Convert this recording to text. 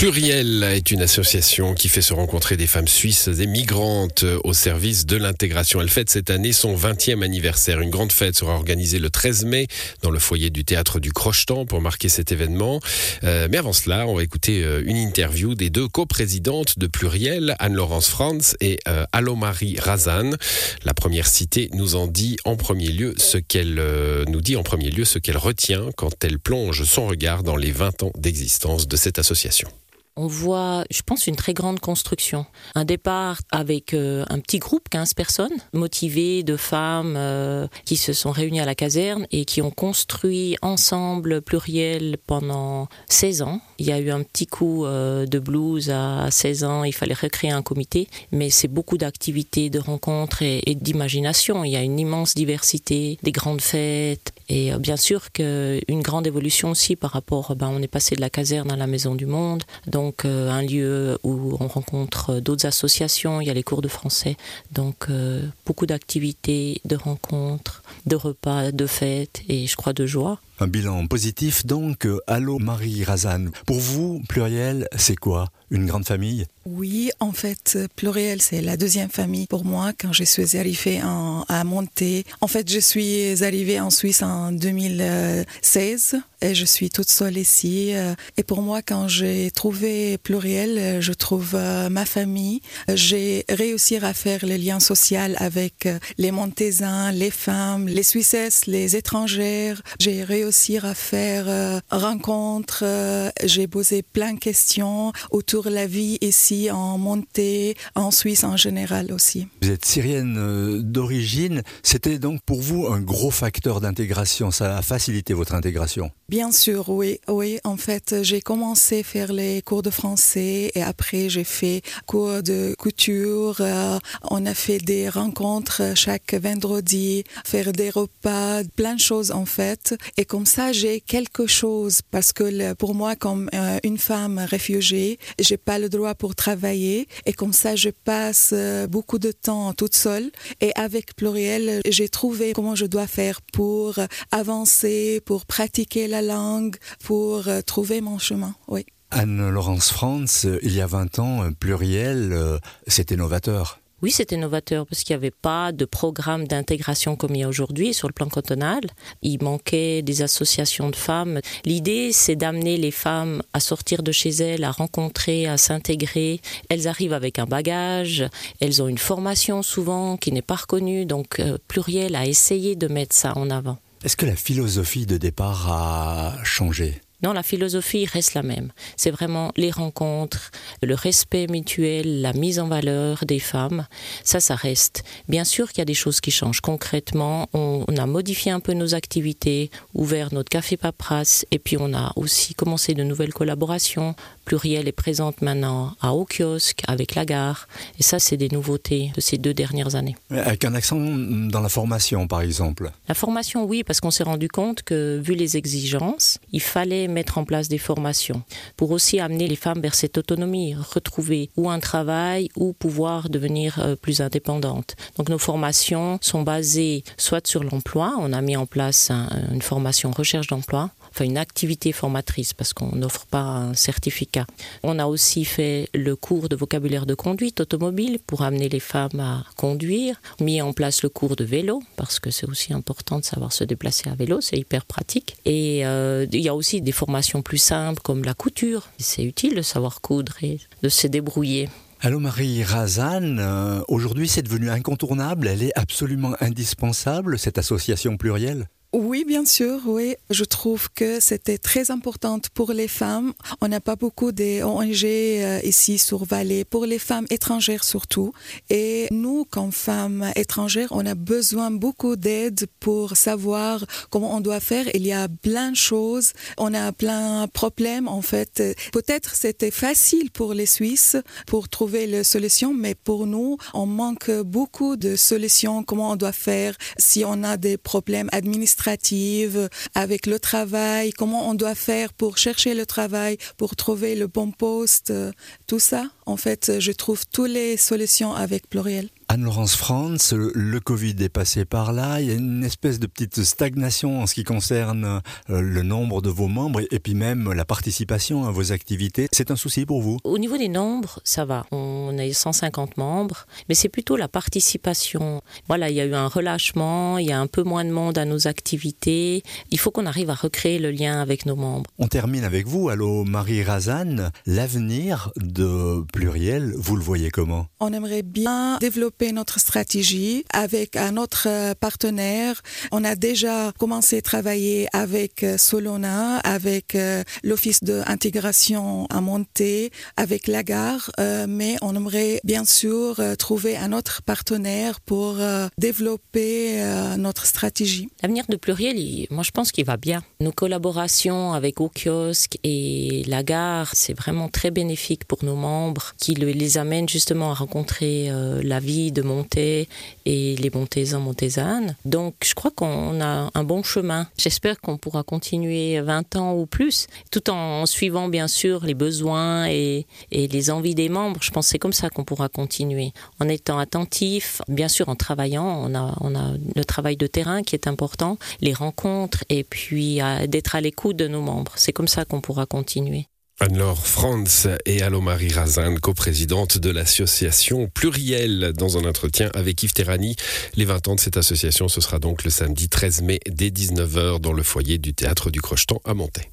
Pluriel est une association qui fait se rencontrer des femmes suisses et migrantes au service de l'intégration. Elle fête cette année son 20e anniversaire. Une grande fête sera organisée le 13 mai dans le foyer du théâtre du Crochetan pour marquer cet événement. Euh, mais avant cela, on va écouter euh, une interview des deux coprésidentes de Pluriel, Anne-Laurence Franz et euh, Allo-Marie Razan. La première citée nous en dit en premier lieu ce qu'elle euh, nous dit en premier lieu ce qu'elle retient quand elle plonge son regard dans les 20 ans d'existence de cette association on voit, je pense, une très grande construction. Un départ avec euh, un petit groupe, 15 personnes, motivées de femmes euh, qui se sont réunies à la caserne et qui ont construit ensemble pluriel pendant 16 ans. Il y a eu un petit coup euh, de blues à 16 ans, il fallait recréer un comité, mais c'est beaucoup d'activités, de rencontres et, et d'imagination. Il y a une immense diversité, des grandes fêtes et bien sûr qu'une grande évolution aussi par rapport, ben, on est passé de la caserne à la Maison du Monde, donc euh, un lieu où on rencontre d'autres associations, il y a les cours de français, donc euh, beaucoup d'activités, de rencontres, de repas, de fêtes et je crois de joie. Un bilan positif donc. Allô Marie Razan. Pour vous, pluriel, c'est quoi Une grande famille? Oui, en fait, pluriel, c'est la deuxième famille pour moi quand je suis arrivée en, à monter. En fait, je suis arrivée en Suisse en 2016 et je suis toute seule ici. Et pour moi, quand j'ai trouvé pluriel, je trouve ma famille. J'ai réussi à faire le lien social avec les Montésins, les femmes, les Suissesses, les étrangères. J'ai réussi à faire euh, rencontres. Euh, j'ai posé plein de questions autour de la vie ici en montée, en Suisse en général aussi. Vous êtes syrienne euh, d'origine. C'était donc pour vous un gros facteur d'intégration. Ça a facilité votre intégration Bien sûr, oui. Oui, en fait, j'ai commencé à faire les cours de français et après j'ai fait cours de couture. Euh, on a fait des rencontres chaque vendredi, faire des repas, plein de choses en fait. Et comme ça, j'ai quelque chose parce que pour moi, comme euh, une femme réfugiée, j'ai pas le droit pour travailler et comme ça, je passe euh, beaucoup de temps toute seule. Et avec Pluriel, j'ai trouvé comment je dois faire pour avancer, pour pratiquer la langue, pour euh, trouver mon chemin. Oui. Anne-Laurence Franz, il y a 20 ans, pluriel, c'était novateur. Oui, c'était novateur parce qu'il n'y avait pas de programme d'intégration comme il y a aujourd'hui sur le plan cantonal. Il manquait des associations de femmes. L'idée, c'est d'amener les femmes à sortir de chez elles, à rencontrer, à s'intégrer. Elles arrivent avec un bagage, elles ont une formation souvent qui n'est pas reconnue, donc euh, pluriel a essayé de mettre ça en avant. Est-ce que la philosophie de départ a changé? Non, la philosophie reste la même. C'est vraiment les rencontres, le respect mutuel, la mise en valeur des femmes. Ça, ça reste. Bien sûr qu'il y a des choses qui changent. Concrètement, on, on, a modifié un peu nos activités, ouvert notre café paperasse, et puis on a aussi commencé de nouvelles collaborations. Pluriel est présente maintenant à Au Kiosque, avec la gare. Et ça, c'est des nouveautés de ces deux dernières années. Avec un accent dans la formation, par exemple La formation, oui, parce qu'on s'est rendu compte que, vu les exigences, il fallait mettre en place des formations pour aussi amener les femmes vers cette autonomie, retrouver ou un travail ou pouvoir devenir plus indépendante. Donc nos formations sont basées soit sur l'emploi, on a mis en place un, une formation recherche d'emploi, enfin une activité formatrice parce qu'on n'offre pas un certificat. On a aussi fait le cours de vocabulaire de conduite automobile pour amener les femmes à conduire, mis en place le cours de vélo parce que c'est aussi important de savoir se déplacer à vélo, c'est hyper pratique. Et euh, il y a aussi des formations plus simples comme la couture. C'est utile de savoir coudre et de se débrouiller. Allô Marie Razan, euh, aujourd'hui c'est devenu incontournable, elle est absolument indispensable, cette association plurielle? Oui, bien sûr, oui. Je trouve que c'était très important pour les femmes. On n'a pas beaucoup d'ONG euh, ici sur Valais, pour les femmes étrangères surtout. Et nous, comme femmes étrangères, on a besoin beaucoup d'aide pour savoir comment on doit faire. Il y a plein de choses. On a plein de problèmes, en fait. Peut-être c'était facile pour les Suisses pour trouver les solutions, mais pour nous, on manque beaucoup de solutions. Comment on doit faire si on a des problèmes administratifs administrative, avec le travail, comment on doit faire pour chercher le travail, pour trouver le bon poste, tout ça. En fait, je trouve toutes les solutions avec Pluriel. Anne-Laurence France, le Covid est passé par là. Il y a une espèce de petite stagnation en ce qui concerne euh, le nombre de vos membres et puis même la participation à vos activités. C'est un souci pour vous? Au niveau des nombres, ça va. On a 150 membres, mais c'est plutôt la participation. Voilà, il y a eu un relâchement, il y a un peu moins de monde à nos activités. Il faut qu'on arrive à recréer le lien avec nos membres. On termine avec vous. Allô, Marie Razan. L'avenir de Pluriel, vous le voyez comment? On aimerait bien développer notre stratégie avec un autre euh, partenaire. On a déjà commencé à travailler avec euh, Solona, avec euh, l'Office d'intégration à Monté, avec la gare, mais on aimerait bien sûr trouver un autre partenaire pour développer notre stratégie. L'avenir de Pluriel, moi je pense qu'il va bien. Nos collaborations avec Au Kiosque et la gare, c'est vraiment très bénéfique pour nos membres qui les amènent justement à rencontrer la de montée et les montésans, montaisanes. Donc je crois qu'on a un bon chemin. J'espère qu'on pourra continuer 20 ans ou plus, tout en suivant bien sûr les besoins et, les envies des membres. Je pense que c'est comme ça qu'on pourra continuer, en étant attentif, bien sûr en travaillant. On a, on a le travail de terrain qui est important, les rencontres et puis d'être à l'écoute de nos membres. C'est comme ça qu'on pourra continuer. Anne-Laure Franz et Allo-Marie coprésidente de l'association Pluriel, dans un entretien avec Yves Terrani. Les 20 ans de cette association, ce sera donc le samedi 13 mai dès 19h dans le foyer du théâtre du Crocheton à Montaix.